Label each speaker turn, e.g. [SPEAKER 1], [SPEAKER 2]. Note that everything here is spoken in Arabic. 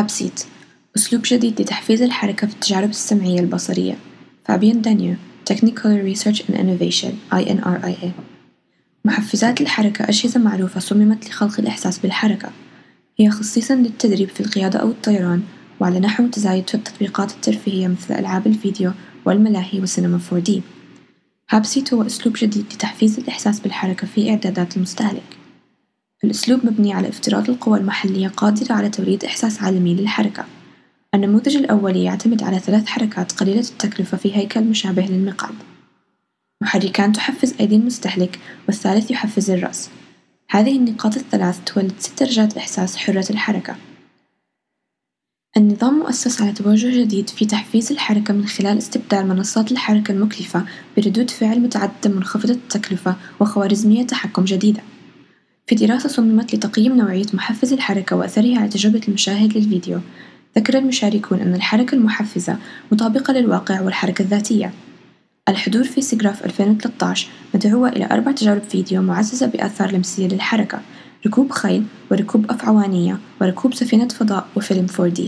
[SPEAKER 1] HapSeat أسلوب جديد لتحفيز الحركة في التجارب السمعية البصرية. فابيان دانيو Technicolor Research and Innovation INRIA محفزات الحركة أجهزة معروفة صممت لخلق الإحساس بالحركة. هي خصيصًا للتدريب في القيادة أو الطيران وعلى نحو متزايد في التطبيقات الترفيهية مثل ألعاب الفيديو والملاهي وسينما 4D HapSeat هو أسلوب جديد لتحفيز الإحساس بالحركة في إعدادات المستهلك. الأسلوب مبني على افتراض القوى المحلية قادرة على توليد إحساس عالمي للحركة. النموذج الأولي يعتمد على ثلاث حركات قليلة التكلفة في هيكل مشابه للمقعد. محركان تحفز أيدي المستهلك والثالث يحفز الرأس. هذه النقاط الثلاث تولد ست درجات إحساس حرة الحركة. النظام مؤسس على توجه جديد في تحفيز الحركة من خلال استبدال منصات الحركة المكلفة بردود فعل متعددة منخفضة التكلفة وخوارزمية تحكم جديدة. في دراسة صممت لتقييم نوعية محفز الحركة وأثرها على تجربة المشاهد للفيديو. ذكر المشاركون أن الحركة المحفزة مطابقة للواقع والحركة الذاتية. الحضور في سيغراف 2013 مدعوة إلى أربع تجارب فيديو معززة بآثار لمسية للحركة. ركوب خيل وركوب أفعوانية وركوب سفينة فضاء وفيلم 4D